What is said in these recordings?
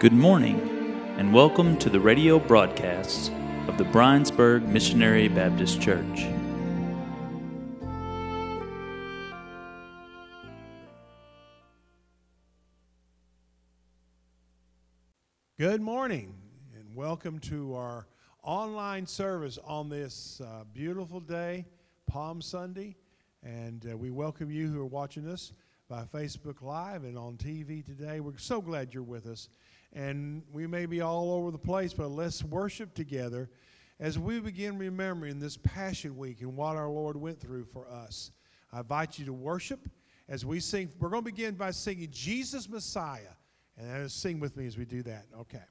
Good morning, and welcome to the radio broadcasts of the Briensburg Missionary Baptist Church. Good morning, and welcome to our online service on this uh, beautiful day, Palm Sunday. And uh, we welcome you who are watching us by Facebook Live and on TV today. We're so glad you're with us. And we may be all over the place, but let's worship together as we begin remembering this Passion Week and what our Lord went through for us. I invite you to worship as we sing. We're going to begin by singing Jesus Messiah. And sing with me as we do that. Okay.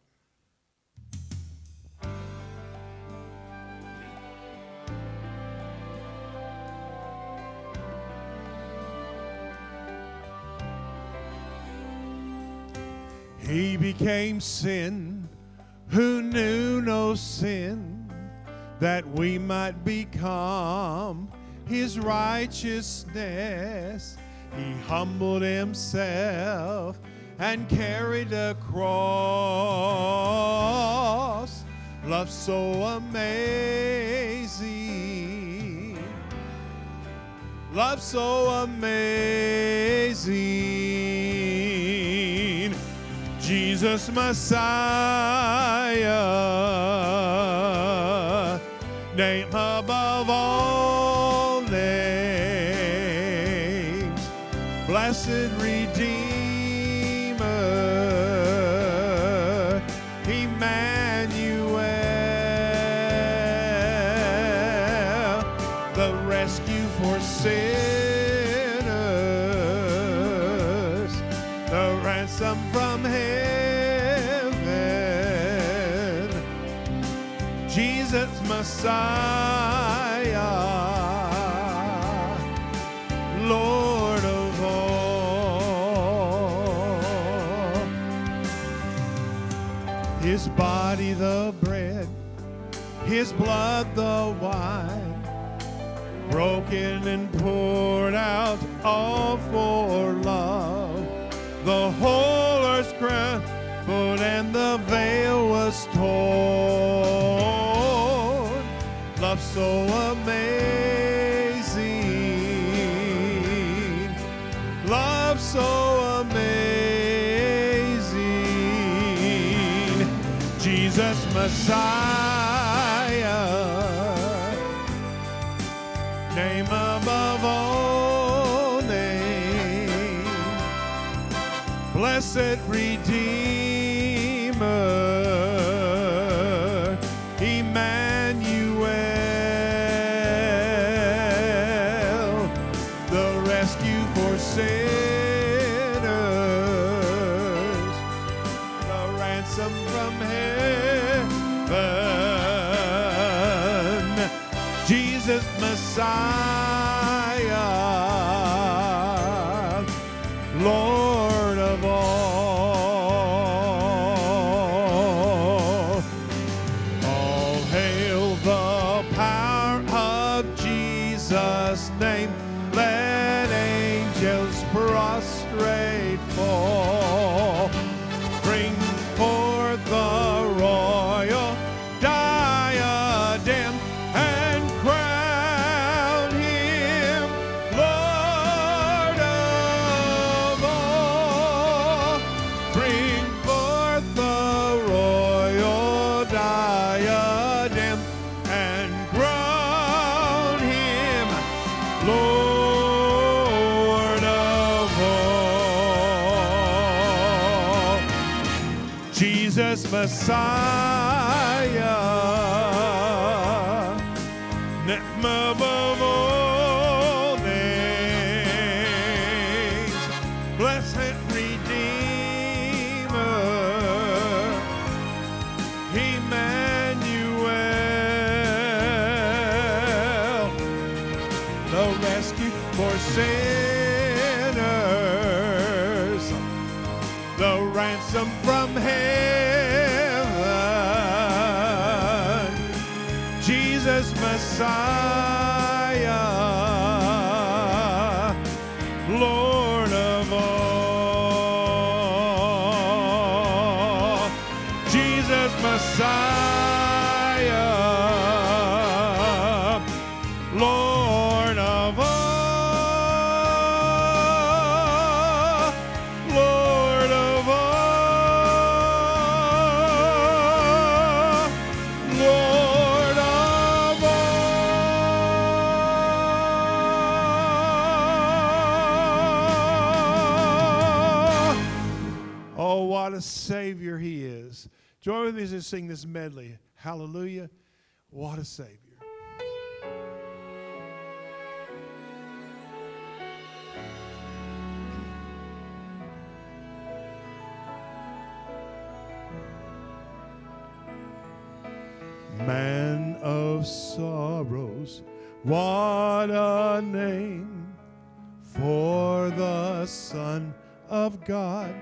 Became sin who knew no sin that we might become his righteousness. He humbled himself and carried a cross. Love so amazing. Love so amazing. Jesus Messiah, name above all names. Blessed Redeemer, Emmanuel, the rescue for sinners, the ransom from Jesus Messiah, Lord of all. His body the bread, his blood the wine, broken and poured out all so amazing, love so amazing. Jesus Messiah, name above all names. Blessed Redeemer, Jesus' name. Jesus a Savior He is. Join with me as we sing this medley. Hallelujah. What a Savior. Man of sorrows, what a name for the Son of God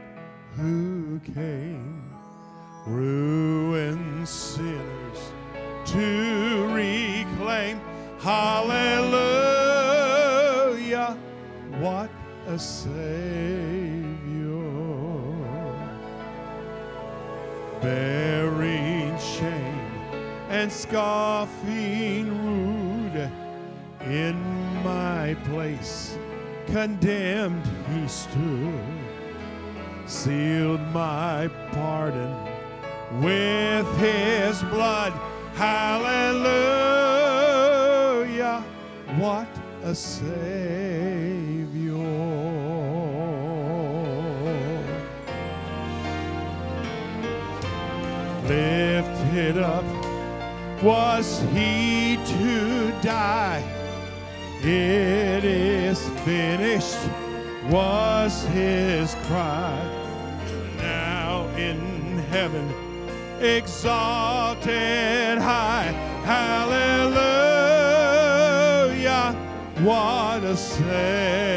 who came, ruined sinners to reclaim. Hallelujah, what a Savior. Bearing shame and scoffing rude in my place condemned he stood sealed my pardon with his blood hallelujah what a savior lifted up was he to die. It is finished was his cry. In heaven, exalted high, hallelujah, what a Savior.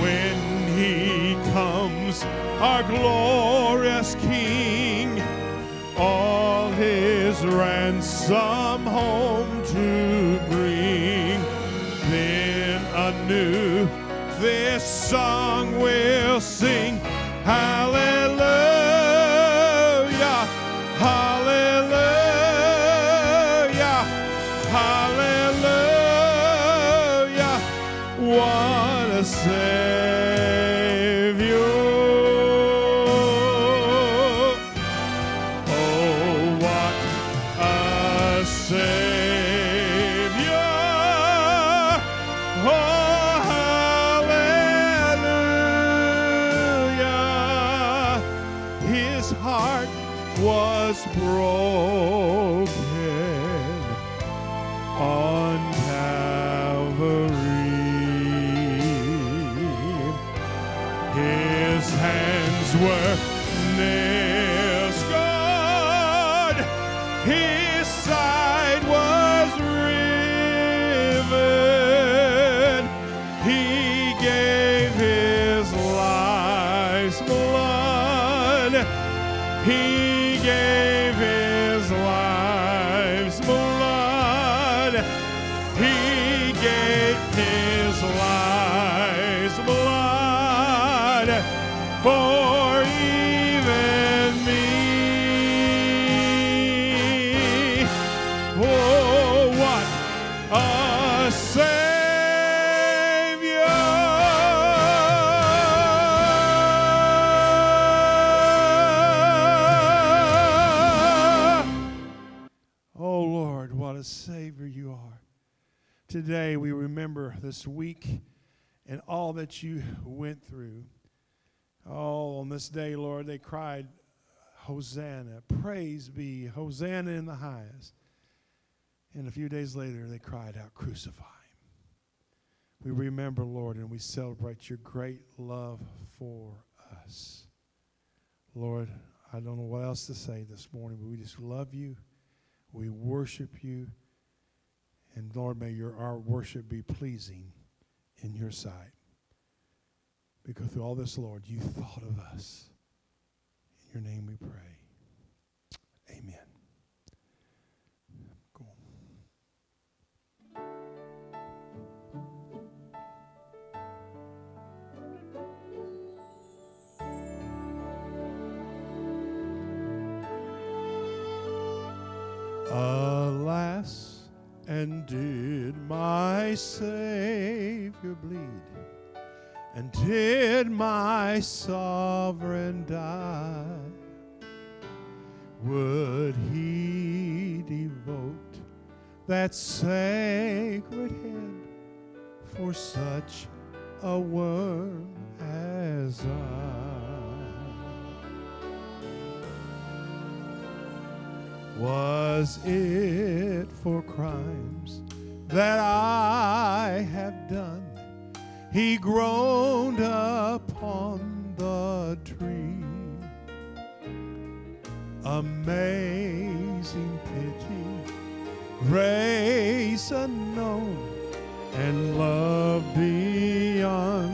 when he comes, our glorious King, all his ransom this Today we remember this week and all that you went through. Oh, on this day, Lord, they cried, Hosanna, praise be, Hosanna in the highest. And a few days later, they cried out, Crucify. We remember, Lord, and we celebrate your great love for us. Lord, I don't know what else to say this morning, but we just love you. We worship you. And Lord, may your our worship be pleasing in your sight. Because through all this, Lord, you thought of us. In your name we pray. And did my Savior bleed? And did my sovereign die? Would he devote that sacred head for such a worm as I? Was it for crimes that I have done? He groaned upon the tree. Amazing pity, grace unknown, and love beyond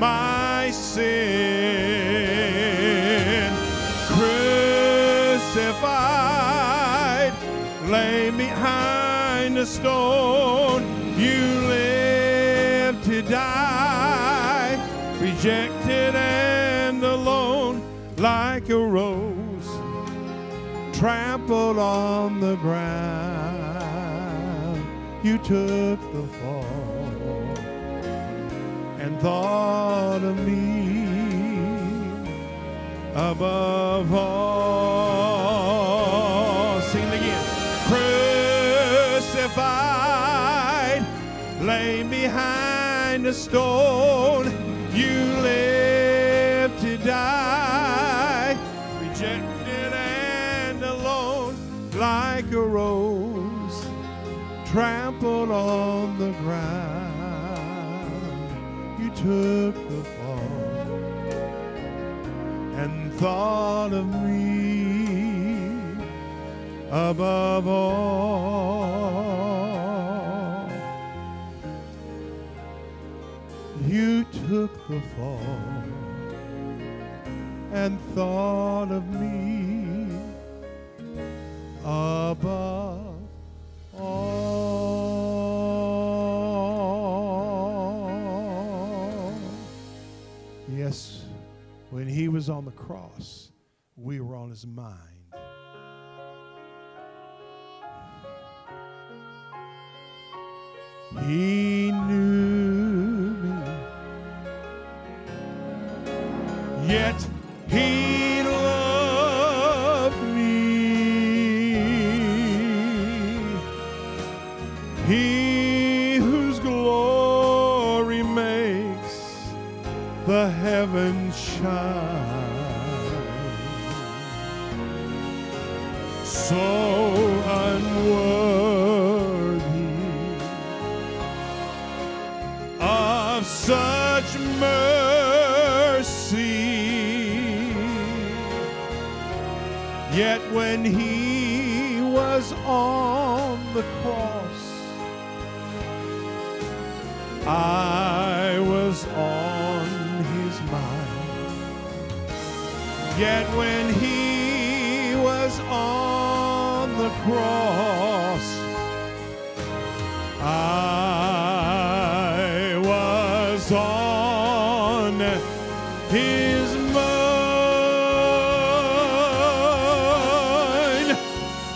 my sin. Crucified, lay behind a stone, you live to die, rejected and alone like a rose trampled on the ground. You took the fall thought of me above all. Sing again. Crucified, lay behind a stone. You live to die, rejected and alone, like a rose trampled on the ground. You took the fall and thought of me above all. You took the fall and thought of me above was on the cross, we were on his mind. He his mind,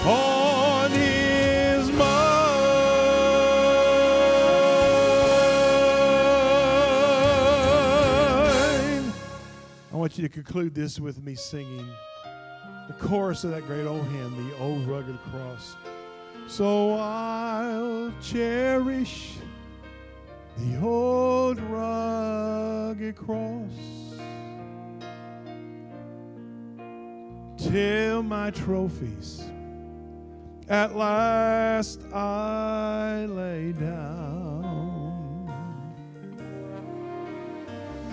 on his mind. I want you to conclude this with me singing the chorus of that great old hymn, The Old Rugged Cross. So I'll cherish the old rugged cross till my trophies at last I lay down.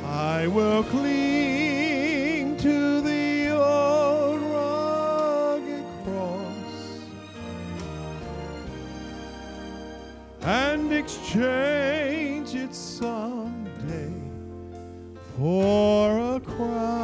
I will cling to the old rugged cross and exchange it someday for a crown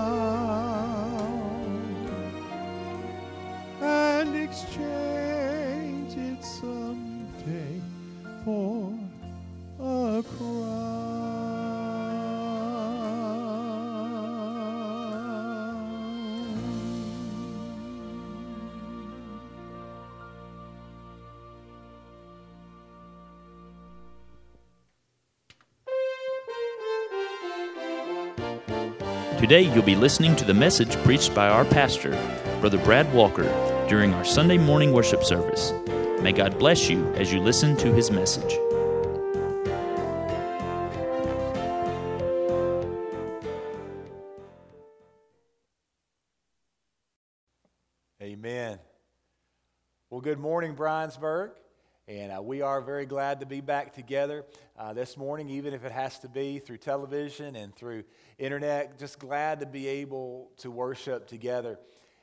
Today you'll be listening to the message preached by our pastor, Brother Brad Walker, during our Sunday morning worship service. May God bless you as you listen to his message. Amen. Well, good morning, Briensburg. And uh, we are very glad to be back together uh, this morning, even if it has to be through television and through internet. Just glad to be able to worship together.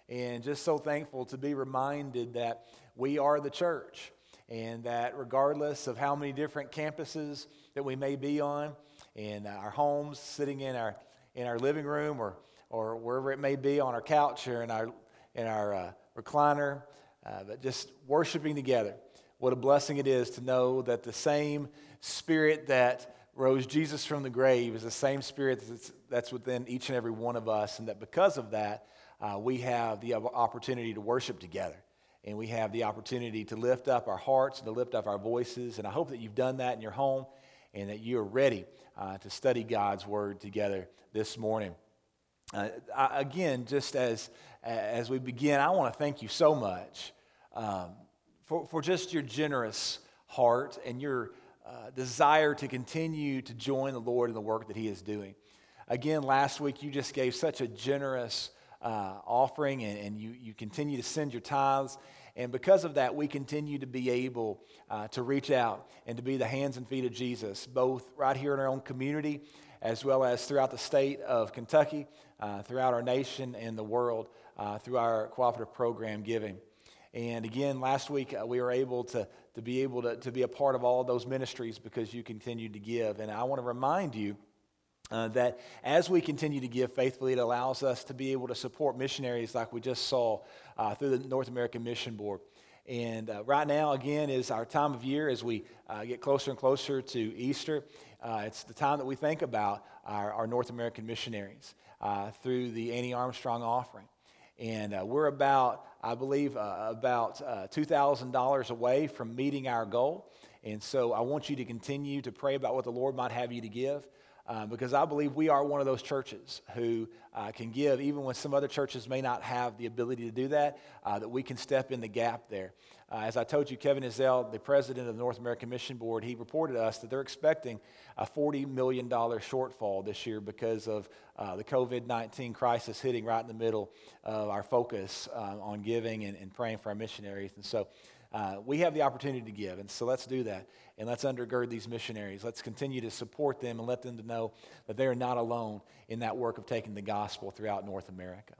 And just so thankful to be reminded that we are the church. And that regardless of how many different campuses that we may be on, in our homes, sitting in our, in our living room, or, or wherever it may be on our couch or in our, in our uh, recliner, uh, but just worshiping together. What a blessing it is to know that the same spirit that rose Jesus from the grave is the same spirit that's, that's within each and every one of us, and that because of that, uh, we have the opportunity to worship together. And we have the opportunity to lift up our hearts and to lift up our voices. And I hope that you've done that in your home and that you're ready uh, to study God's word together this morning. Uh, I, again, just as, as we begin, I want to thank you so much um, for, for just your generous heart and your uh, desire to continue to join the Lord in the work that He is doing. Again, last week you just gave such a generous uh, offering and, and you, you continue to send your tithes. And because of that, we continue to be able uh, to reach out and to be the hands and feet of Jesus, both right here in our own community as well as throughout the state of Kentucky, uh, throughout our nation and the world uh, through our cooperative program giving. And again, last week uh, we were able to, to be able to, to be a part of all of those ministries because you continued to give. And I want to remind you uh, that as we continue to give faithfully, it allows us to be able to support missionaries like we just saw uh, through the North American Mission Board. And uh, right now, again, is our time of year as we uh, get closer and closer to Easter. Uh, it's the time that we think about our, our North American missionaries uh, through the Annie Armstrong offering. And we're about I believe, uh, about uh, $2,000 away from meeting our goal. And so I want you to continue to pray about what the Lord might have you to give. Uh, because I believe we are one of those churches who uh, can give, even when some other churches may not have the ability to do that, uh, that we can step in the gap there. Uh, as I told you, Kevin Ezell, the president of the North American Mission Board, he reported to us that they're expecting a $40 million shortfall this year because of uh, the COVID 19 crisis hitting right in the middle of our focus uh, on giving and, and, praying for our missionaries. And so uh, we have the opportunity to give. And so let's do that. And let's undergird these missionaries. Let's continue to support them and let them to know that they are not alone in that work of taking the gospel throughout North America.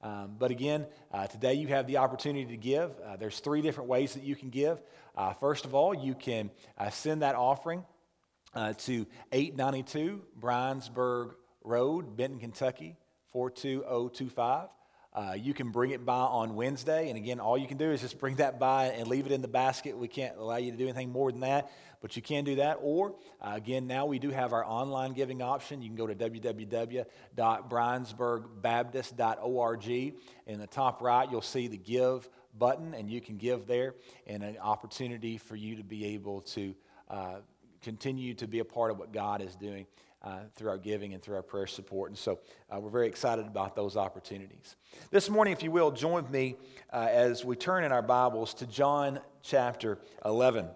Um, but again, uh, today you have the opportunity to give. Uh, there's three different ways that you can give. Uh, first of all, you can uh, send that offering uh, to 892 Briensburg Road, Benton, Kentucky, 42025. Uh, you can bring it by on Wednesday. And again, all you can do is just bring that by and leave it in the basket. We can't allow you to do anything more than that, but you can do that. Or, uh, again, now we do have our online giving option. You can go to www.briensburgbaptist.org. In the top right, you'll see the Give button, and you can give there, and an opportunity for you to be able to uh, continue to be a part of what God is doing uh, through our giving and through our prayer support. And so uh, we're very excited about those opportunities. This morning, if you will, join me uh, as we turn in our Bibles to John chapter 11.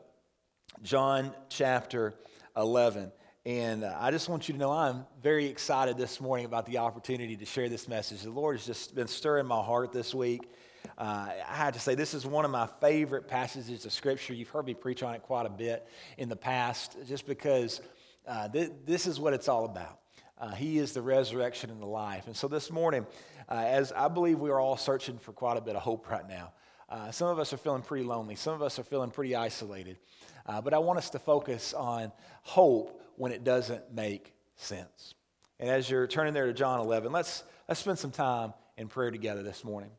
John chapter 11. And uh, I just want you to know I'm very excited this morning about the opportunity to share this message. The Lord has just been stirring my heart this week. Uh, I had to say, this is one of my favorite passages of Scripture. You've heard me preach on it quite a bit in the past, just because uh, th- this is what it's all about. Uh, he is the resurrection and the life. And so this morning, uh, as I believe we are all searching for quite a bit of hope right now, uh, some of us are feeling pretty lonely, some of us are feeling pretty isolated. Uh, but I want us to focus on hope when it doesn't make sense. And as you're turning there to John 11, let's, let's spend some time in prayer together this morning.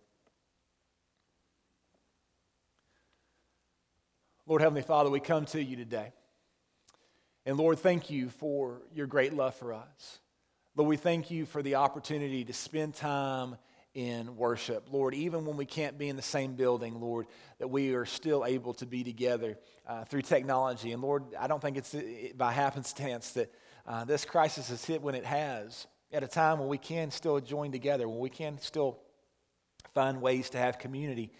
Lord Heavenly Father, we come to you today. And Lord, thank you for your great love for us. Lord, we thank you for the opportunity to spend time in worship. Lord, even when we can't be in the same building, Lord, that we are still able to be together uh, through technology. And Lord, I don't think it's by happenstance that uh, this crisis has hit when it has, at a time when we can still join together, when we can still find ways to have community,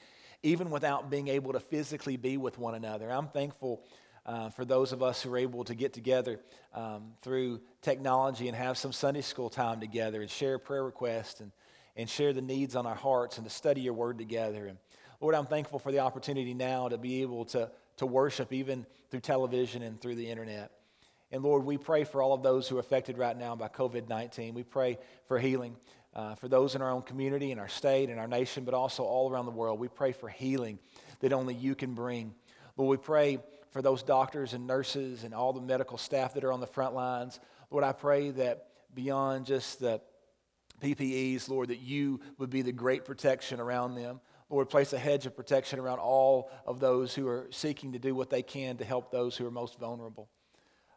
even without being able to physically be with one another. I'm thankful. Uh, for those of us who are able to get together um, through technology and have some Sunday school time together and share prayer requests and and share the needs on our hearts and to study your word together. And Lord, I'm thankful for the opportunity now to be able to, to worship even through television and through the internet. And Lord, we pray for all of those who are affected right now by COVID 19. We pray for healing uh, for those in our own community, in our state, in our nation, but also all around the world. We pray for healing that only you can bring. Lord, we pray for those doctors and nurses and all the medical staff that are on the front lines. Lord, I pray that beyond just the PPEs, Lord, that you would be the great protection around them. Lord, place a hedge of protection around all of those who are seeking to do what they can to help those who are most vulnerable.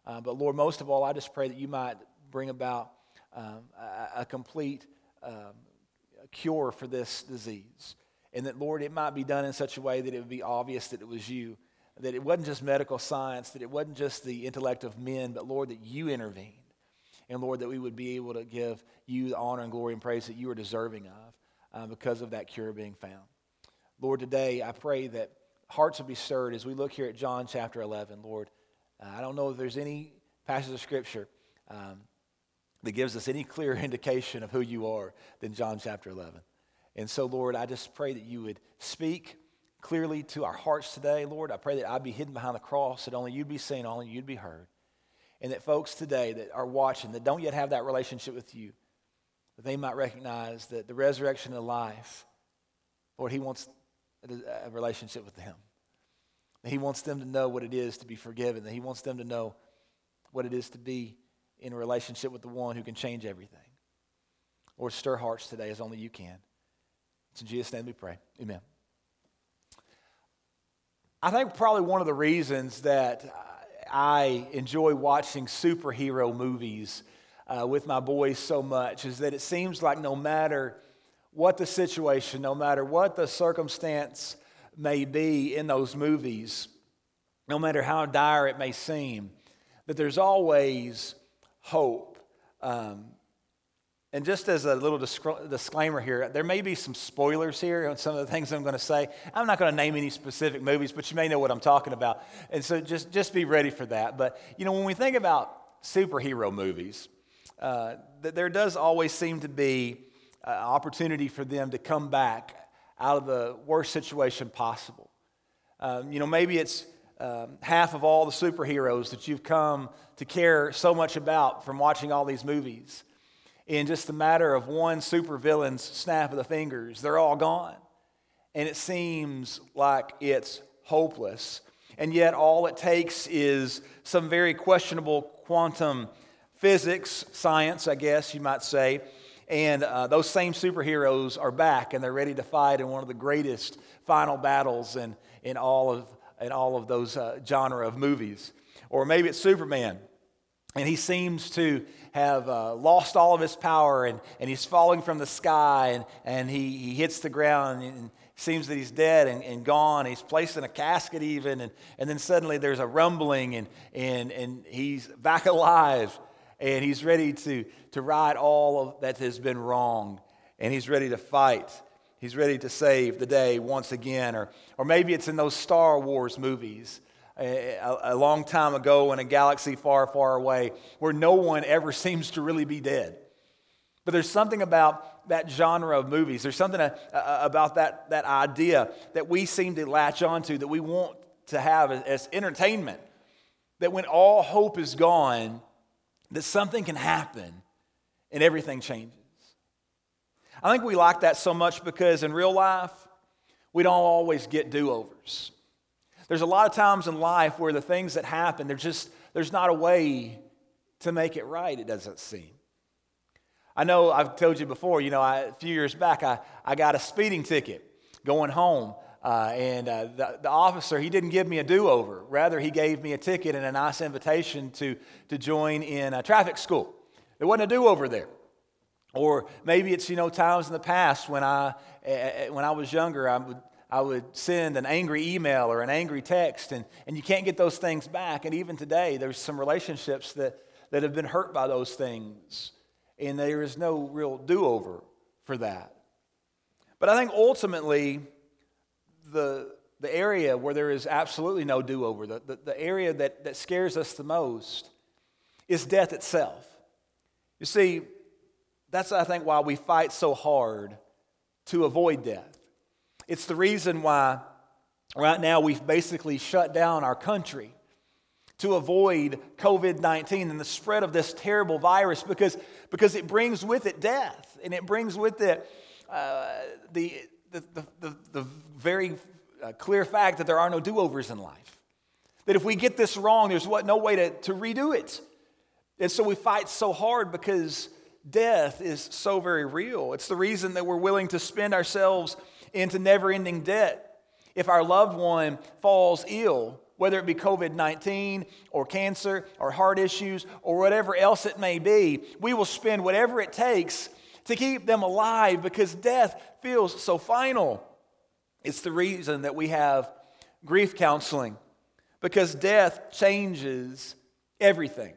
Uh, but Lord, most of all, I just pray that you might bring about um, a, a, complete um, cure for this disease. And that, Lord, it might be done in such a way that it would be obvious that it was you, that it wasn't just medical science, that it wasn't just the intellect of men, but, Lord, that you intervened. And Lord, that we would be able to give you the honor and glory and praise that you are deserving of uh, because of that cure being found. Lord, today I pray that hearts will be stirred as we look here at John chapter 11. Lord, uh, I don't know if there's any passage of Scripture um, that gives us any clearer indication of who you are than John chapter 11. And so, Lord, I just pray that you would speak clearly to our hearts today. Lord, I pray that I'd be hidden behind the cross, that only you'd be seen, only you'd be heard. And that folks today that are watching that don't yet have that relationship with you, that they might recognize that the resurrection of life, Lord, He wants a relationship with them. He wants them to know what it is to be forgiven, that He wants them to know what it is to be in a relationship with the one who can change everything. Lord, stir hearts today as only you can. It's in Jesus' name we pray. Amen. I think probably one of the reasons that I enjoy watching superhero movies uh, with my boys so much is that it seems like no matter what the situation, no matter what the circumstance may be in those movies, no matter how dire it may seem, that there's always hope. Um, and just as a little disclaimer here, there may be some spoilers here on some of the things I'm going to say. I'm not going to name any specific movies, but you may know what I'm talking about. And so just, just be ready for that. But, you know, when we think about superhero movies, uh, there does always seem to be an opportunity for them to come back out of the worst situation possible. Um, you know, maybe it's um, half of all the superheroes that you've come to care so much about from watching all these movies in just a matter of one supervillain's snap of the fingers, they're all gone. And it seems like it's hopeless. And yet, all it takes is some very questionable quantum physics, science, I guess you might say. And uh, those same superheroes are back and they're ready to fight in one of the greatest final battles in, in, all, of, in all of those uh, genre of movies. Or maybe it's Superman and he seems to have uh, lost all of his power and, and he's falling from the sky and, and he, he hits the ground and seems that he's dead and, and gone. He's placed in a casket even and, and then suddenly there's a rumbling and, and, and he's back alive and he's ready to, to right all of that has been wrong and he's ready to fight. He's ready to save the day once again. Or, or maybe it's in those Star Wars movies a, a long time ago in a galaxy far, far away where no one ever seems to really be dead. But there's something about that genre of movies. There's something a, a, about that, that idea that we seem to latch onto, that we want to have as, as entertainment. That when all hope is gone, that something can happen and everything changes. I think we like that so much because in real life, we don't always get do overs. There's a lot of times in life where the things that happen, there's just there's not a way to make it right, it doesn't seem. I know I've told you before, you know, I, a few years back, I, I got a speeding ticket going home Uh, and uh, the, the officer, he didn't give me a do over. Rather, he gave me a ticket and a nice invitation to, to join in a traffic school. There wasn't a do over there. Or maybe it's, you know, times in the past when I, when I was younger, I would, I would send an angry email or an angry text, and, and you can't get those things back. And even today, there's some relationships that, that have been hurt by those things, and there is no real do over for that. But I think ultimately, the, the area where there is absolutely no do over, the, the, the area that, that scares us the most, is death itself. You see, that's, I think, why we fight so hard to avoid death. It's the reason why right now we've basically shut down our country to avoid COVID 19 and the spread of this terrible virus because, because it brings with it death and it brings with it uh, the, the, the, the, very uh, clear fact that there are no do overs in life. That if we get this wrong, there's what, no way to, to redo it. And so we fight so hard because death is so very real. It's the reason that we're willing to spend ourselves into never ending debt. If our loved one falls ill, whether it be COVID 19 or cancer or heart issues or whatever else it may be, we will spend whatever it takes to keep them alive because death feels so final. It's the reason that we have grief counseling because death changes everything.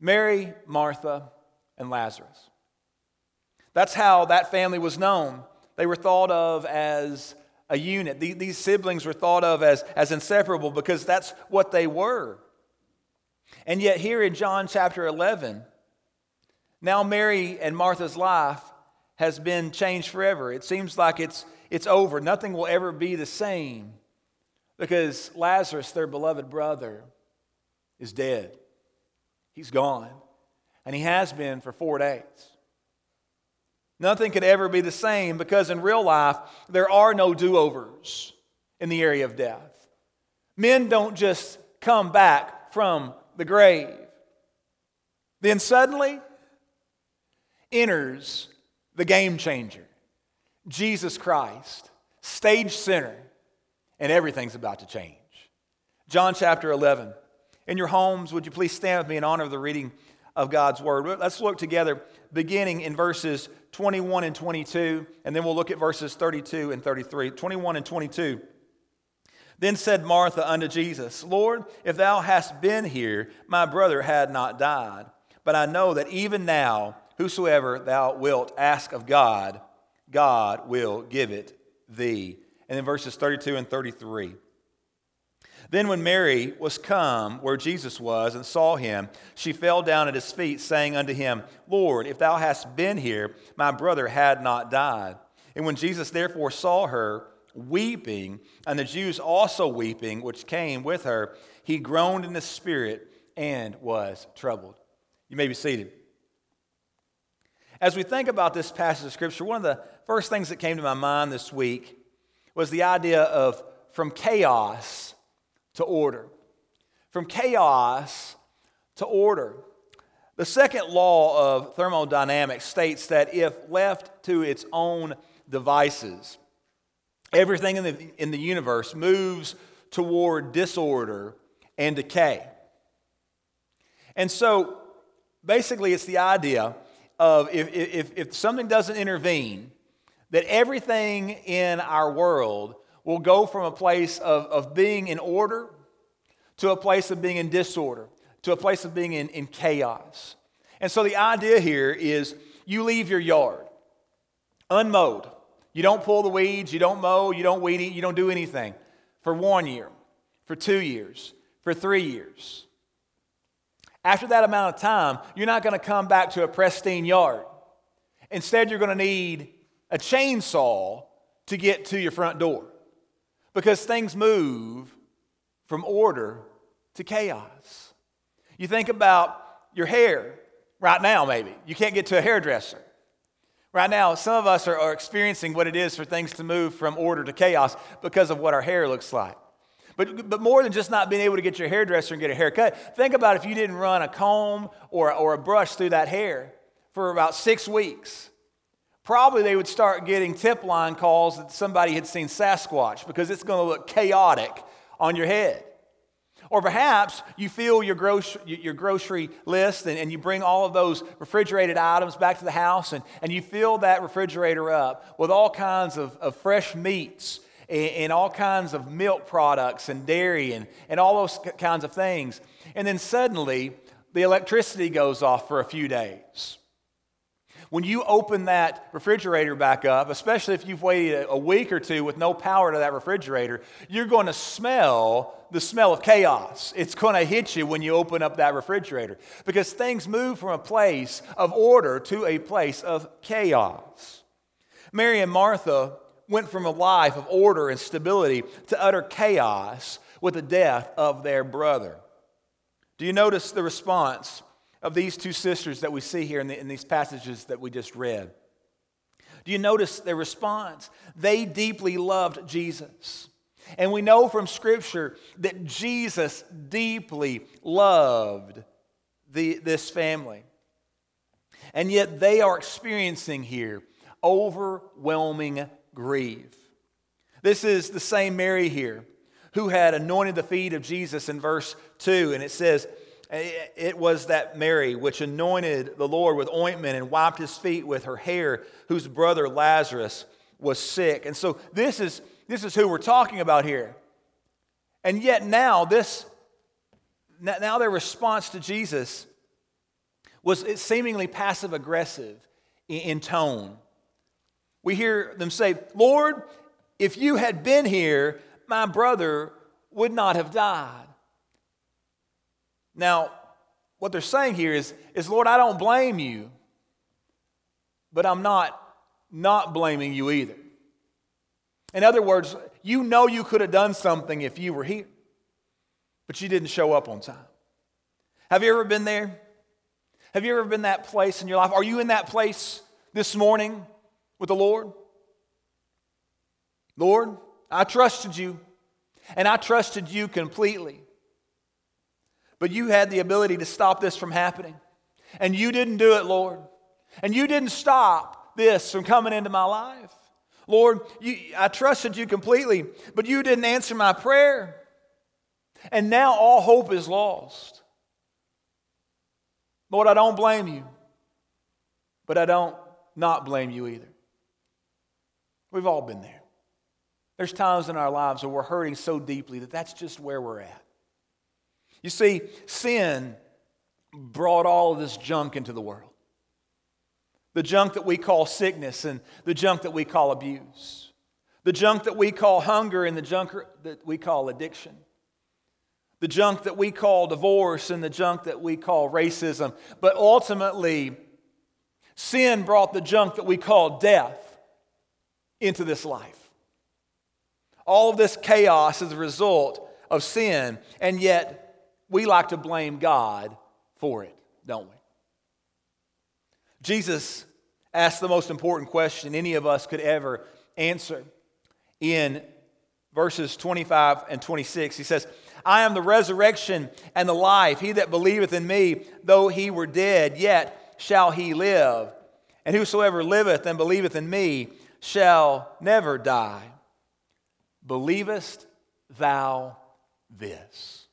Mary, Martha, and Lazarus. That's how that family was known. They were thought of as a unit. These siblings were thought of as, as inseparable because that's what they were. And yet, here in John chapter 11, now Mary and Martha's life has been changed forever. It seems like it's, it's over. Nothing will ever be the same because Lazarus, their beloved brother, is dead. He's gone. And he has been for four days. Nothing could ever be the same because in real life, there are no do overs in the area of death. Men don't just come back from the grave. Then suddenly enters the game changer, Jesus Christ, stage center, and everything's about to change. John chapter 11. In your homes, would you please stand with me in honor of the reading of God's word? Let's look together, beginning in verses 21 and 22, and then we'll look at verses 32 and 33. 21 and 22. Then said Martha unto Jesus, Lord, if thou hadst been here, my brother had not died. But I know that even now, whosoever thou wilt ask of God, God will give it thee. And then verses 32 and 33. Then, when Mary was come where Jesus was and saw him, she fell down at his feet, saying unto him, Lord, if thou hadst been here, my brother had not died. And when Jesus therefore saw her weeping, and the Jews also weeping, which came with her, he groaned in the spirit and was troubled. You may be seated. As we think about this passage of Scripture, one of the first things that came to my mind this week was the idea of from chaos to order. From chaos to order. The second law of thermodynamics states that if left to its own devices, everything in the, in the universe moves toward disorder and decay. And so basically, it's the idea of if, if, if something doesn't intervene, that everything in our world will go from a place of, of being in order to a place of being in disorder, to a place of being in, in chaos. And so the idea here is you leave your yard unmowed. You don't pull the weeds, you don't mow, you don't weed eat, you don't do anything for one year, for two years, for three years. After that amount of time, you're not going to come back to a pristine yard. Instead, you're going to need a chainsaw to get to your front door because things move from order to chaos. You think about your hair right now, maybe. You can't get to a hairdresser. Right now, some of us are, are, experiencing what it is for things to move from order to chaos because of what our hair looks like. But, but more than just not being able to get your hairdresser and get a haircut, think about if you didn't run a comb or, or a brush through that hair for about six weeks probably they would start getting tip line calls that somebody had seen Sasquatch because it's going to look chaotic on your head. Or perhaps you fill your grocery, your grocery list and, and, you bring all of those refrigerated items back to the house and, and you fill that refrigerator up with all kinds of, of fresh meats and, and all kinds of milk products and dairy and, and all those kinds of things. And then suddenly the electricity goes off for a few days. When you open that refrigerator back up, especially if you've waited a week or two with no power to that refrigerator, you're going to smell the smell of chaos. It's going to hit you when you open up that refrigerator because things move from a place of order to a place of chaos. Mary and Martha went from a life of order and stability to utter chaos with the death of their brother. Do you notice the response of these two sisters that we see here in, the, in these passages that we just read. Do you notice their response? They deeply loved Jesus. And we know from Scripture that Jesus deeply loved the, this family. And yet they are experiencing here overwhelming grief. This is the same Mary here who had anointed the feet of Jesus in verse 2. And it says, it was that Mary which anointed the Lord with ointment and wiped his feet with her hair, whose brother Lazarus was sick. And so this is, this is who we're talking about here. And yet now this now their response to Jesus was seemingly passive aggressive in tone. We hear them say, Lord, if you had been here, my brother would not have died. Now, what they're saying here is, is Lord, I don't blame you, but I'm not not blaming you either. In other words, you know you could have done something if you were here, but you didn't show up on time. Have you ever been there? Have you ever been that place in your life? Are you in that place this morning with the Lord? Lord, I trusted you, and I trusted you completely. But you had the ability to stop this from happening. And you didn't do it, Lord. And you didn't stop this from coming into my life. Lord, you, I trusted you completely, but you didn't answer my prayer. And now all hope is lost. Lord, I don't blame you, but I don't not blame you either. We've all been there. There's times in our lives where we're hurting so deeply that that's just where we're at. You see, sin brought all of this junk into the world the junk that we call sickness and the junk that we call abuse, the junk that we call hunger and the junk that we call addiction. The junk that we call divorce and the junk that we call racism. But ultimately, sin brought the junk that we call death into this life. All of this chaos is a result of sin, and yet we like to blame God for it, don't we? Jesus asked the most important question any of us could ever answer in verses 25 and 26. He says, I am the resurrection and the life. He that believeth in me, though he were dead, yet shall he live. And whosoever liveth and believeth in me shall never die. Believest thou this?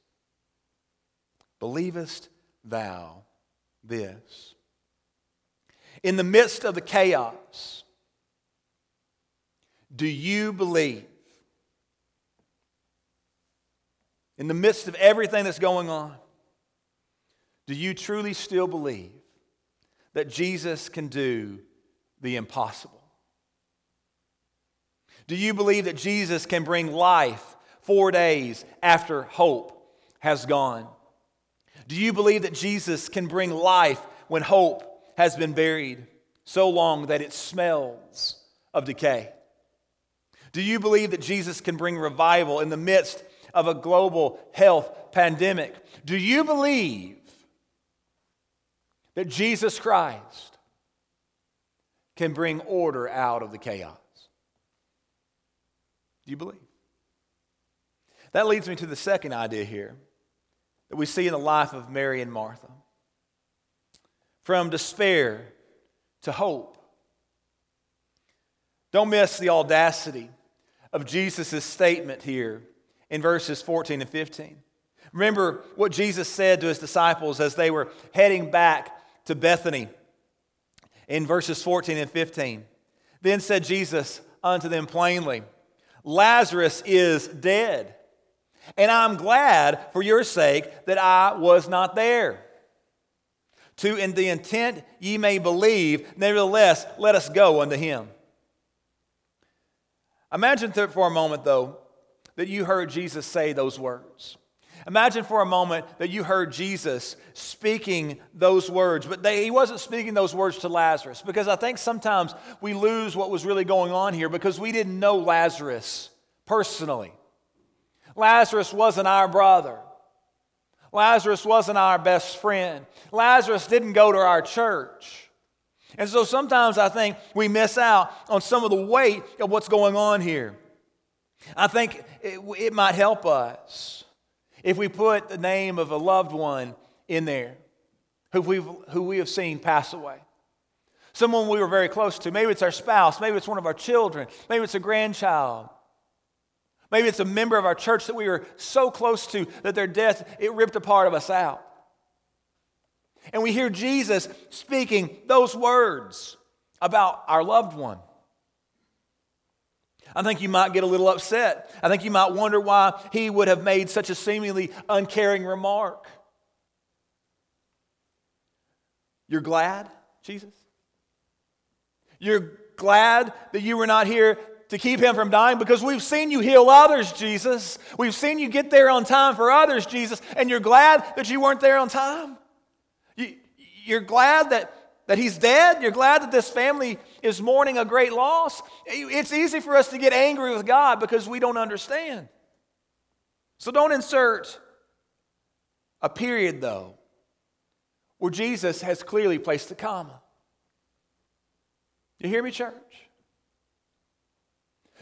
Believest thou this? In the midst of the chaos, do you believe? In the midst of everything that's going on, do you truly still believe that Jesus can do the impossible? Do you believe that Jesus can bring life four days after hope has gone? Do you believe that Jesus can bring life when hope has been buried so long that it smells of decay? Do you believe that Jesus can bring revival in the midst of a global health pandemic? Do you believe that Jesus Christ can bring order out of the chaos? Do you believe? That leads me to the second idea here that we see in the life of Mary and Martha. From despair to hope, Don't miss the audacity of Jesus' statement here in verses 14 and 15. Remember what Jesus said to his disciples as they were heading back to Bethany in verses 14 and 15. Then said Jesus unto them plainly, Lazarus is dead, and I'm glad for your sake that I was not there. To in the intent ye may believe, nevertheless, let us go unto him. Imagine for a moment, though, that you heard Jesus say those words. Imagine for a moment that you heard Jesus speaking those words, but they, he wasn't speaking those words to Lazarus because I think sometimes we lose what was really going on here because we didn't know Lazarus personally. Lazarus wasn't our brother. Lazarus wasn't our best friend. Lazarus didn't go to our church. And so sometimes I think we miss out on some of the weight of what's going on here. I think it, it might help us if we put the name of a loved one in there who, we've, who we have seen pass away. Someone we were very close to. Maybe it's our spouse. Maybe it's one of our children. Maybe it's a grandchild. Maybe it's a member of our church that we were so close to that their death, it ripped a part of us out. And we hear Jesus speaking those words about our loved one. I think you might get a little upset. I think you might wonder why he would have made such a seemingly uncaring remark. You're glad, Jesus? You're glad that you were not here to keep him from dying because we've seen you heal others, Jesus. We've seen you get there on time for others, Jesus, and you're glad that you weren't there on time? You, you're glad that that he's dead. You're glad that this family is mourning a great loss. It's easy for us to get angry with God because we don't understand. So don't insert a period, though, where Jesus has clearly placed a comma. You hear me, church?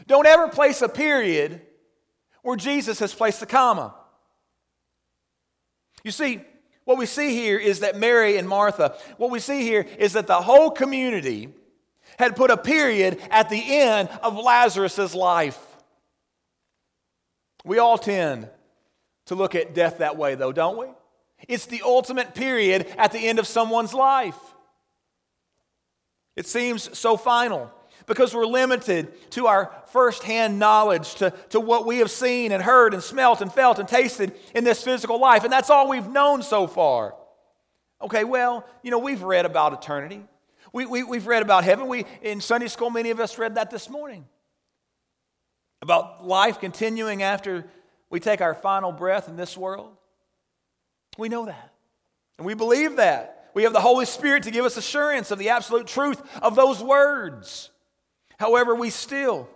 Don't ever place a period where Jesus has placed a comma. You see, what we see here is that Mary and Martha, what we see here is that the whole community had put a period at the end of Lazarus' life. We all tend to look at death that way, though, don't we? It's the ultimate period at the end of someone's life. It seems so final because we're limited to our firsthand knowledge, to, to what we have seen and heard and smelt and felt and tasted in this physical life. And that's all we've known so far. Okay, well, you know, we've read about eternity. We, we, we've read about heaven. We, in Sunday school, many of us read that this morning. About life continuing after we take our final breath in this world. We know that. And we believe that. We have the Holy Spirit to give us assurance of the absolute truth of those words. However, we still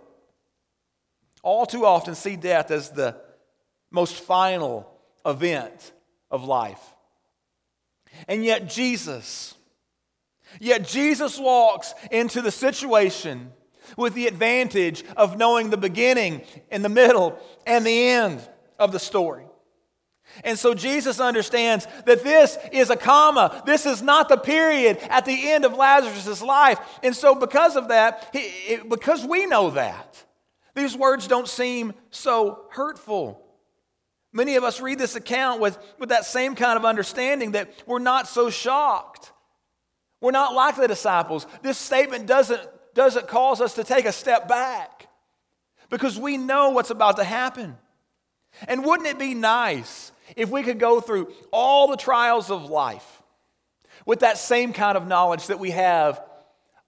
all too often see death as the most final event of life. And yet, Jesus, yet Jesus walks into the situation with the advantage of knowing the beginning and the middle and the end of the story. And so Jesus understands that this is a comma. This is not the period at the end of Lazarus' life. And so, because of that, he, it, because we know that, these words don't seem so hurtful. Many of us read this account with, with that same kind of understanding that we're not so shocked. We're not like the disciples. This statement doesn't, doesn't cause us to take a step back because we know what's about to happen. And wouldn't it be nice if we could go through all the trials of life with that same kind of knowledge that we have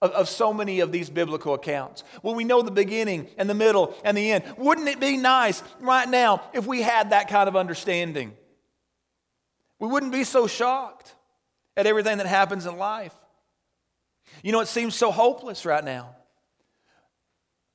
of, of, so many of these biblical accounts, when we know the beginning and the middle and the end, wouldn't it be nice right now if we had that kind of understanding? We wouldn't be so shocked at everything that happens in life. You know, it seems so hopeless right now.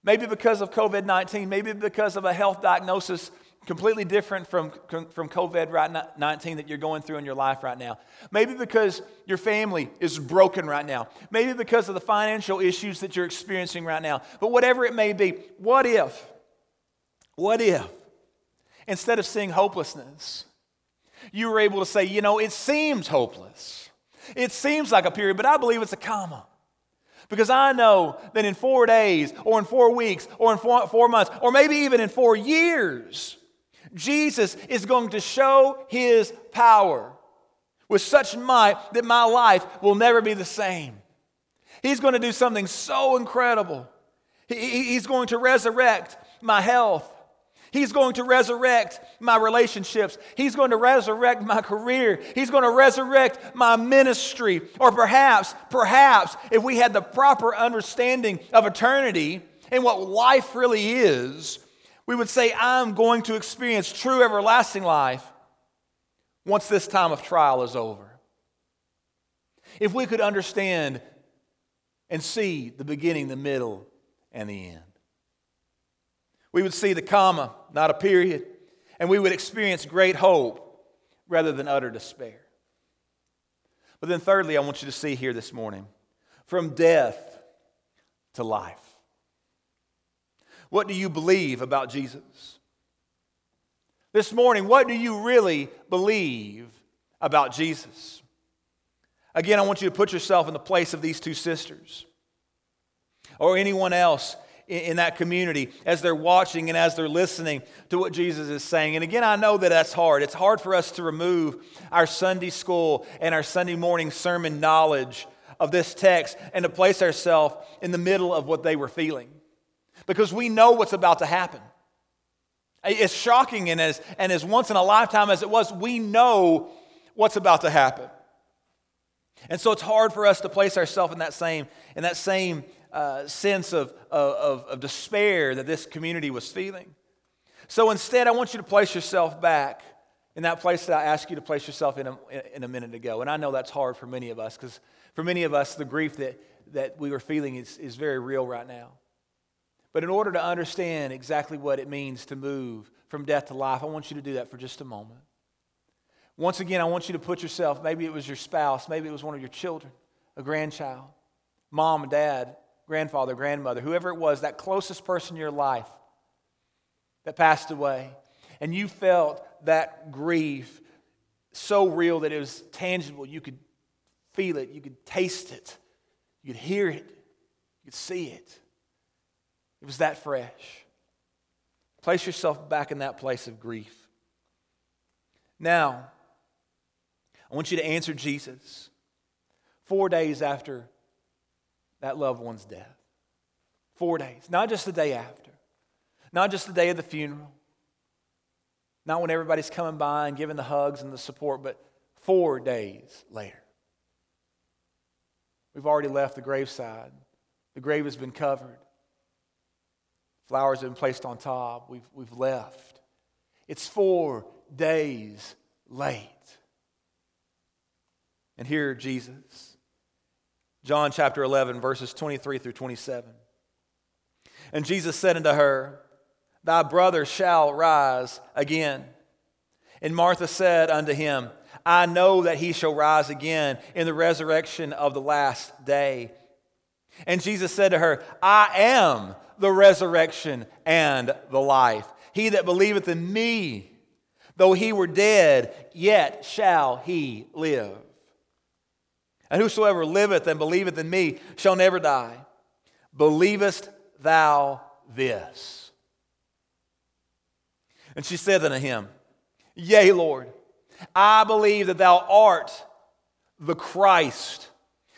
Maybe because of COVID 19, maybe because of a health diagnosis completely different from, from COVID 19 that you're going through in your life right now. Maybe because your family is broken right now. Maybe because of the financial issues that you're experiencing right now. But whatever it may be, what if, what if, instead of seeing hopelessness, you were able to say, you know, it seems hopeless. It seems like a period, but I believe it's a comma. Because I know that in four days, or in four weeks, or in four, four, months, or maybe even in four years, Jesus is going to show his power with such might that my life will never be the same. He's going to do something so incredible. He's going to resurrect my health. He's going to resurrect my relationships. He's going to resurrect my career. He's going to resurrect my ministry. Or perhaps, perhaps, if we had the proper understanding of eternity and what life really is, we would say, I'm going to experience true everlasting life once this time of trial is over. If we could understand and see the beginning, the middle, and the end. We would see the comma, not a period, and we would experience great hope rather than utter despair. But then, thirdly, I want you to see here this morning from death to life. What do you believe about Jesus? This morning, what do you really believe about Jesus? Again, I want you to put yourself in the place of these two sisters or anyone else in, that community as they're watching and as they're listening to what Jesus is saying. And again, I know that that's hard. It's hard for us to remove our Sunday school and our Sunday morning sermon knowledge of this text and to place ourselves in the middle of what they were feeling because we know what's about to happen. It's shocking and as, and as once in a lifetime as it was, we know what's about to happen. And so it's hard for us to place ourselves in that same, in that same uh, sense of, of, of despair that this community was feeling. So instead, I want you to place yourself back in that place that I asked you to place yourself in a, in a minute ago. And I know that's hard for many of us because for many of us, the grief that, that we were feeling is, is very real right now. But in order to understand exactly what it means to move from death to life, I want you to do that for just a moment. Once again, I want you to put yourself, maybe it was your spouse, maybe it was one of your children, a grandchild, mom dad, grandfather, grandmother, whoever it was, that closest person in your life that passed away. And you felt that grief so real that it was tangible. You could feel it, you could taste it, you could hear it, you could see it. It was that fresh. Place yourself back in that place of grief. Now, I want you to answer Jesus four days after that loved one's death. Four days, not just the day after, not just the day of the funeral, not when everybody's coming by and giving the hugs and the support, but four days later. We've already left the graveside. The grave has been covered. Flowers have been placed on top. We've, we've left. It's four days late. And here, Jesus, John chapter 11, verses 23 through 27. And Jesus said unto her, Thy brother shall rise again. And Martha said unto him, I know that he shall rise again in the resurrection of the last day. And Jesus said to her, I am the resurrection and the life. He that believeth in me, though he were dead, yet shall he live. And whosoever liveth and believeth in me shall never die. Believest thou this? And she said unto him, Yea, Lord, I believe that thou art the Christ,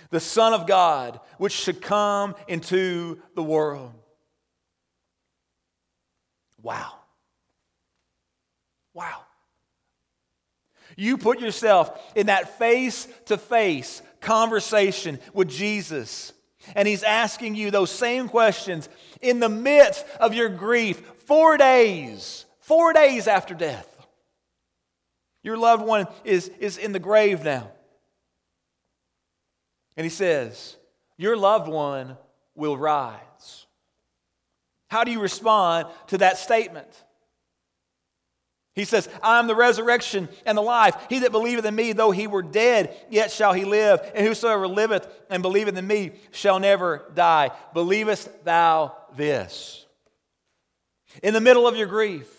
the Son of God, which should come into the world. Wow. Wow. You put yourself in that face to face conversation with Jesus. And he's asking you those same questions in the midst of your grief, four days, four days after death. Your loved one is, is in the grave now. And he says, Your loved one will rise. How do you respond to that statement? He says, I am the resurrection and the life. He that believeth in me, though he were dead, yet shall he live. And whosoever liveth and believeth in me shall never die. Believest thou this? In the middle of your grief,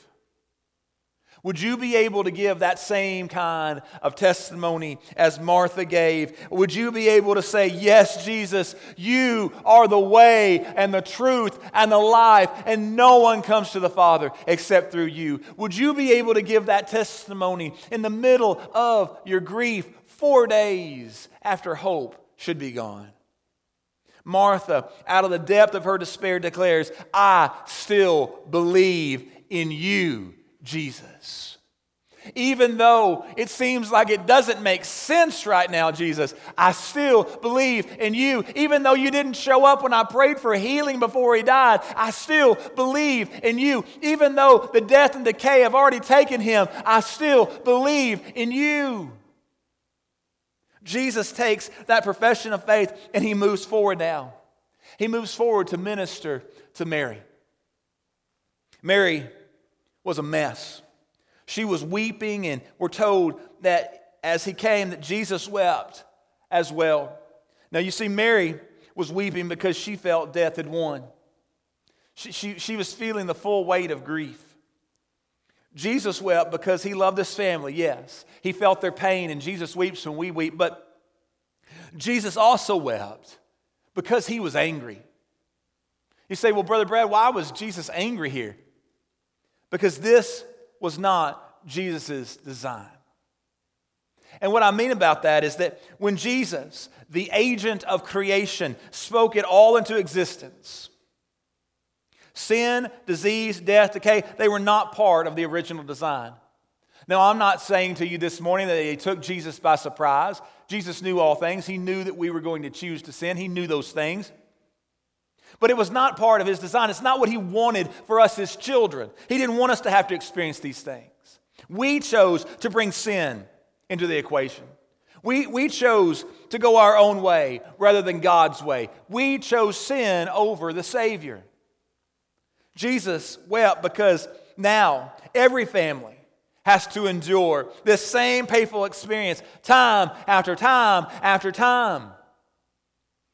Would you be able to give that same kind of testimony as Martha gave? Would you be able to say, Yes, Jesus, you are the way and the truth and the life, and no one comes to the Father except through you? Would you be able to give that testimony in the middle of your grief, four days after hope should be gone? Martha, out of the depth of her despair, declares, I still believe in you Jesus. Even though it seems like it doesn't make sense right now, Jesus, I still believe in you. Even though you didn't show up when I prayed for healing before he died, I still believe in you. Even though the death and decay have already taken him, I still believe in you. Jesus takes that profession of faith and he moves forward now. He moves forward to minister to Mary. Mary was a mess. She was weeping, and we're told that as he came, that Jesus wept as well. Now, you see, Mary was weeping because she felt death had won. She, she, she was feeling the full weight of grief. Jesus wept because he loved his family, yes. He felt their pain, and Jesus weeps when we weep. But Jesus also wept because he was angry. You say, well, Brother Brad, why was Jesus angry here? Because this was not Jesus' design. And what I mean about that is that when Jesus, the agent of creation, spoke it all into existence, sin, disease, death, decay, they were not part of the original design. Now, I'm not saying to you this morning that he took Jesus by surprise. Jesus knew all things. He knew that we were going to choose to sin. He knew those things. But it was not part of his design. It's not what he wanted for us as children. He didn't want us to have to experience these things. We chose to bring sin into the equation. We, we chose to go our own way rather than God's way. We chose sin over the Savior. Jesus wept because now every family has to endure this same painful experience time after time after time.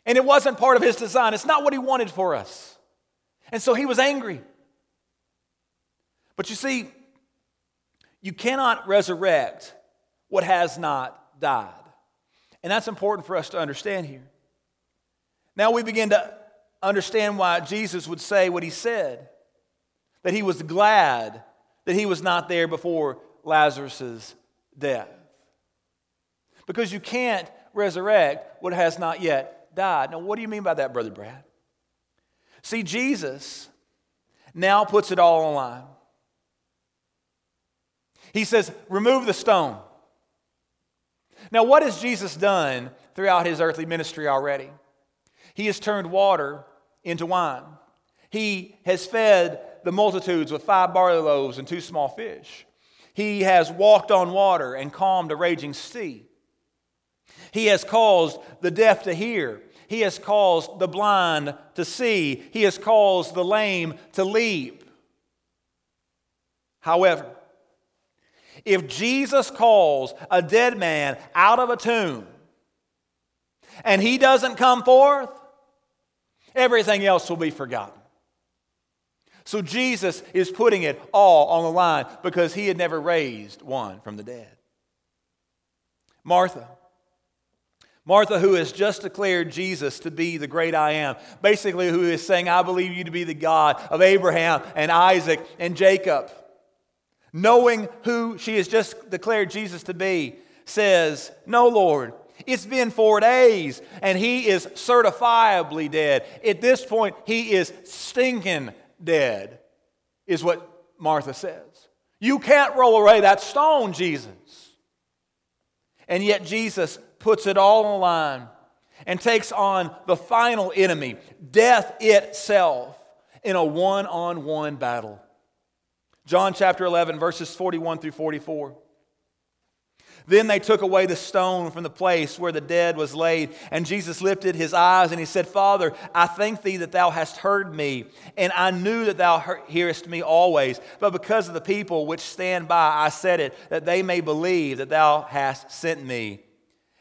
And it wasn't part of his design. It's not what he wanted for us. And so he was angry. But you see, you cannot resurrect what has not died. And that's important for us to understand here. Now we begin to understand why Jesus would say what he said that he was glad that he was not there before Lazarus' death. Because you can't resurrect what has not yet died. Now, what do you mean by that, Brother Brad? See, Jesus now puts it all on line. He says, Remove the stone. Now, what has Jesus done throughout his earthly ministry already? He has turned water into wine. He has fed the multitudes with five barley loaves and two small fish. He has walked on water and calmed a raging sea. He has caused the deaf to hear he has caused the blind to see. He has caused the lame to leap. However, if Jesus calls a dead man out of a tomb and he doesn't come forth, everything else will be forgotten. So Jesus is putting it all on the line because he had never raised one from the dead. Martha Martha, who has just declared Jesus to be the great I am, basically, who is saying, I believe you to be the God of Abraham and Isaac and Jacob, knowing who she has just declared Jesus to be, says, No, Lord, it's been four days and he is certifiably dead. At this point, he is stinking dead, is what Martha says. You can't roll away that stone, Jesus. And yet, Jesus puts it all on the line and takes on the final enemy, death itself, in a one on one battle. John chapter 11, verses 41 through 44. Then they took away the stone from the place where the dead was laid. And Jesus lifted his eyes and he said, Father, I thank thee that thou hast heard me. And I knew that thou hearest me always. But because of the people which stand by, I said it, that they may believe that thou hast sent me.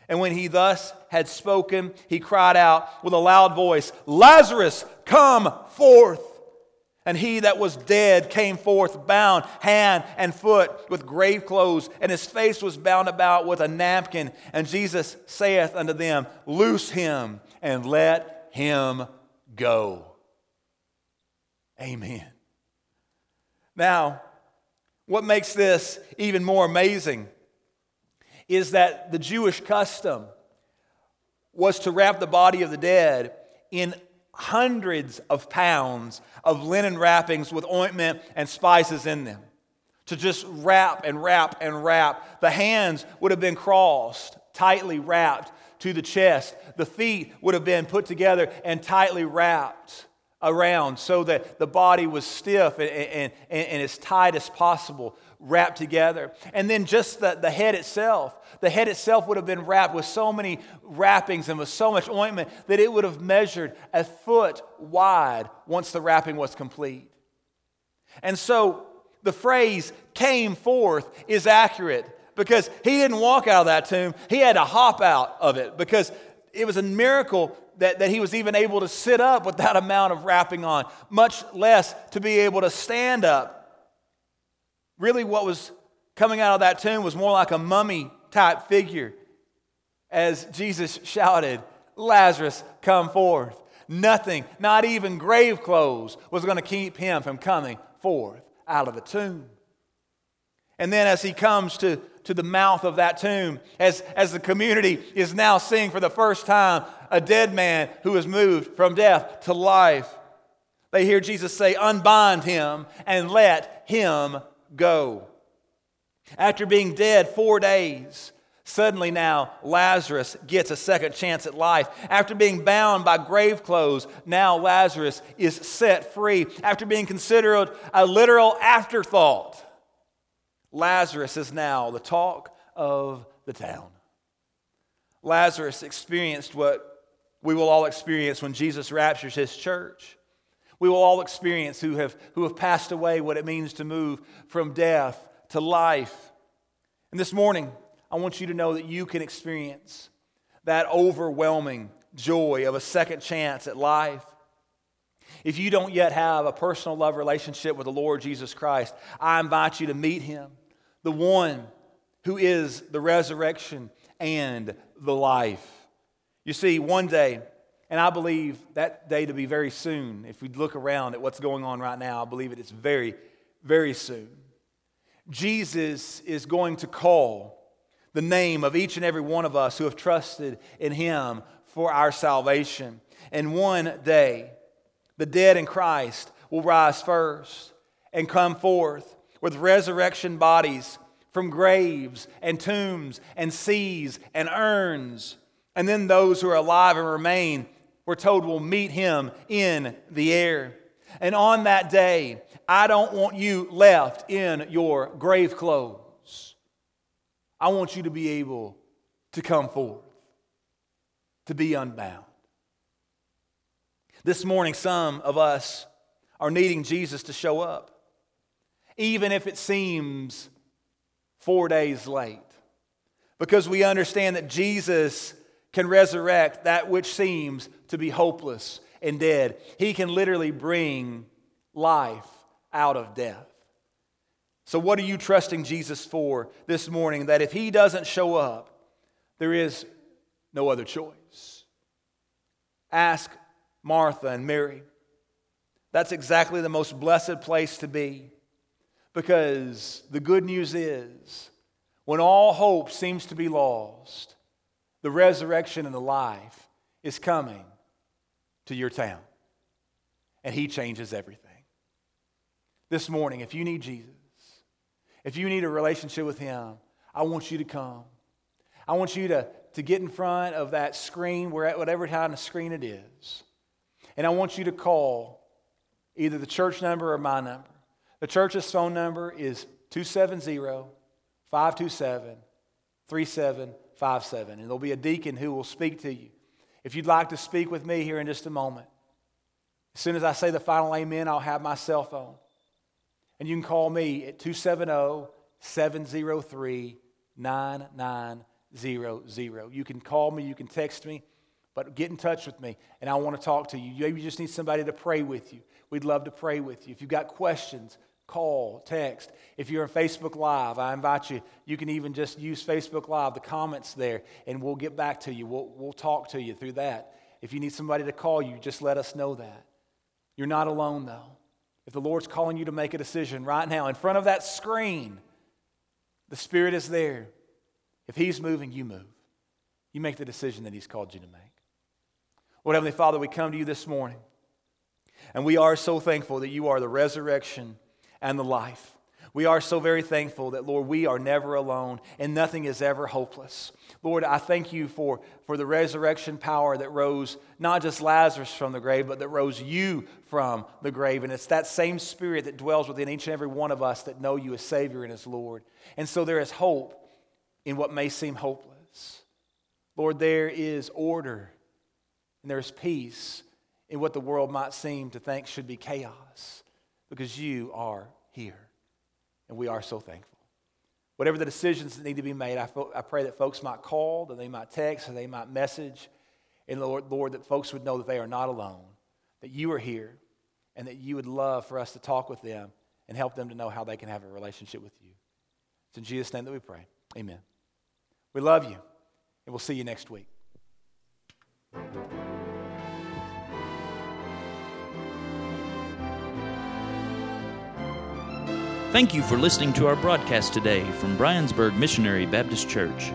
And when he thus had spoken, he cried out with a loud voice, Lazarus, come forth. And he that was dead came forth, bound hand and foot with grave clothes, and his face was bound about with a napkin. And Jesus saith unto them, Loose him and let him go. Amen. Now, what makes this even more amazing is that the Jewish custom was to wrap the body of the dead in hundreds of pounds of linen wrappings with ointment and spices in them. To just wrap and wrap and wrap. The hands would have been crossed, tightly wrapped to the chest. The feet would have been put together and tightly wrapped around so that the body was stiff and, and, and, and as tight as possible wrapped together. And then just the, the head itself. The head itself would have been wrapped with so many wrappings and with so much ointment that it would have measured a foot wide once the wrapping was complete. And so the phrase came forth is accurate because he didn't walk out of that tomb, he had to hop out of it because it was a miracle that, that he was even able to sit up with that amount of wrapping on, much less to be able to stand up Really, what was coming out of that tomb was more like a mummy type figure as Jesus shouted, Lazarus, come forth. Nothing, not even grave clothes, was going to keep him from coming forth out of the tomb. And then, as he comes to, to the mouth of that tomb, as, as the community is now seeing for the first time a dead man who is moved from death to life, they hear Jesus say, Unbind him and let him go. After being dead four days, suddenly now Lazarus gets a second chance at life. After being bound by grave clothes, now Lazarus is set free. After being considered a literal afterthought, Lazarus is now the talk of the town. Lazarus experienced what we will all experience when Jesus raptures his church. We will all experience who have, who have passed away what it means to move from death to life. And this morning, I want you to know that you can experience that overwhelming joy of a second chance at life. If you don't yet have a personal love relationship with the Lord Jesus Christ, I invite you to meet him, the one who is the resurrection and the life. You see, one day, and I believe that day to be very soon. If we look around at what's going on right now, I believe it is very, very soon. Jesus is going to call the name of each and every one of us who have trusted in him for our salvation. And one day, the dead in Christ will rise first and come forth with resurrection bodies from graves and tombs and seas and urns. And then those who are alive and remain we're told we'll meet him in the air. And on that day, I don't want you left in your grave clothes. I want you to be able to come forth, to be unbound. This morning, some of us are needing Jesus to show up, even if it seems four days late, because we understand that Jesus can resurrect that which seems to be hopeless and dead. He can literally bring life out of death. So, what are you trusting Jesus for this morning? That if He doesn't show up, there is no other choice. Ask Martha and Mary. That's exactly the most blessed place to be because the good news is when all hope seems to be lost, the resurrection and the life is coming to your town. And He changes everything. This morning, if you need Jesus, if you need a relationship with Him, I want you to come. I want you to, to get in front of that screen, whatever kind of screen it is. And I want you to call either the church number or my number. The church's phone number is 270 527 3757. And there'll be a deacon who will speak to you. If you'd like to speak with me here in just a moment, as soon as I say the final amen, I'll have my cell phone. And you can call me at 270 703 9900. You can call me, you can text me, But get in touch with me, and I want to talk to you. Maybe you just need somebody to pray with you. We'd love to pray with you. If you've got questions, call, text. If you're on Facebook Live, I invite you, you can even just use Facebook Live, the comments there, and we'll get back to you. We'll, we'll talk to you through that. If you need somebody to call you, just let us know that. You're not alone, though. If the Lord's calling you to make a decision right now in front of that screen, the Spirit is there. If He's moving, you move. You make the decision that He's called you to make. Lord Heavenly Father, we come to you this morning, and we are so thankful that you are the resurrection and the life. We are so very thankful that, Lord, we are never alone and nothing is ever hopeless. Lord, I thank you for, for the resurrection power that rose not just Lazarus from the grave, but that rose you from the grave. And it's that same spirit that dwells within each and every one of us that know you as Savior and as Lord. And so there is hope in what may seem hopeless. Lord, there is order and there is peace in what the world might seem to think should be chaos because you are here. And we are so thankful. Whatever the decisions that need to be made, I, fo- I pray that folks might call, that they might text, that they might message. And Lord, Lord, that folks would know that they are not alone, that you are here, and that you would love for us to talk with them and help them to know how they can have a relationship with you. It's in Jesus' name that we pray. Amen. We love you, and we'll see you next week. Thank you for listening to our broadcast today from Briensburg Missionary Baptist Church.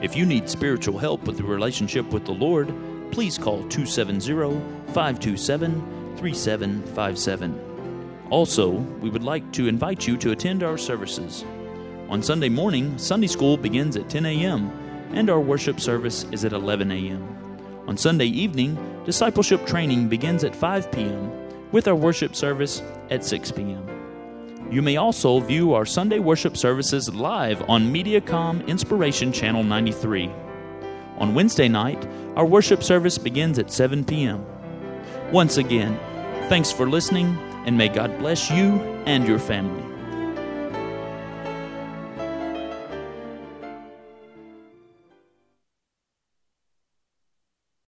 If you need spiritual help with the relationship with the Lord, please call 270 527 3757. Also, we would like to invite you to attend our services. On Sunday morning, Sunday school begins at 10 a.m., and our worship service is at 11 a.m. On Sunday evening, discipleship training begins at 5 p.m., with our worship service at 6 p.m. You may also view our Sunday worship services live on Mediacom Inspiration Channel 93. On Wednesday night, our worship service begins at 7 p.m. Once again, thanks for listening, and may God bless you and your family.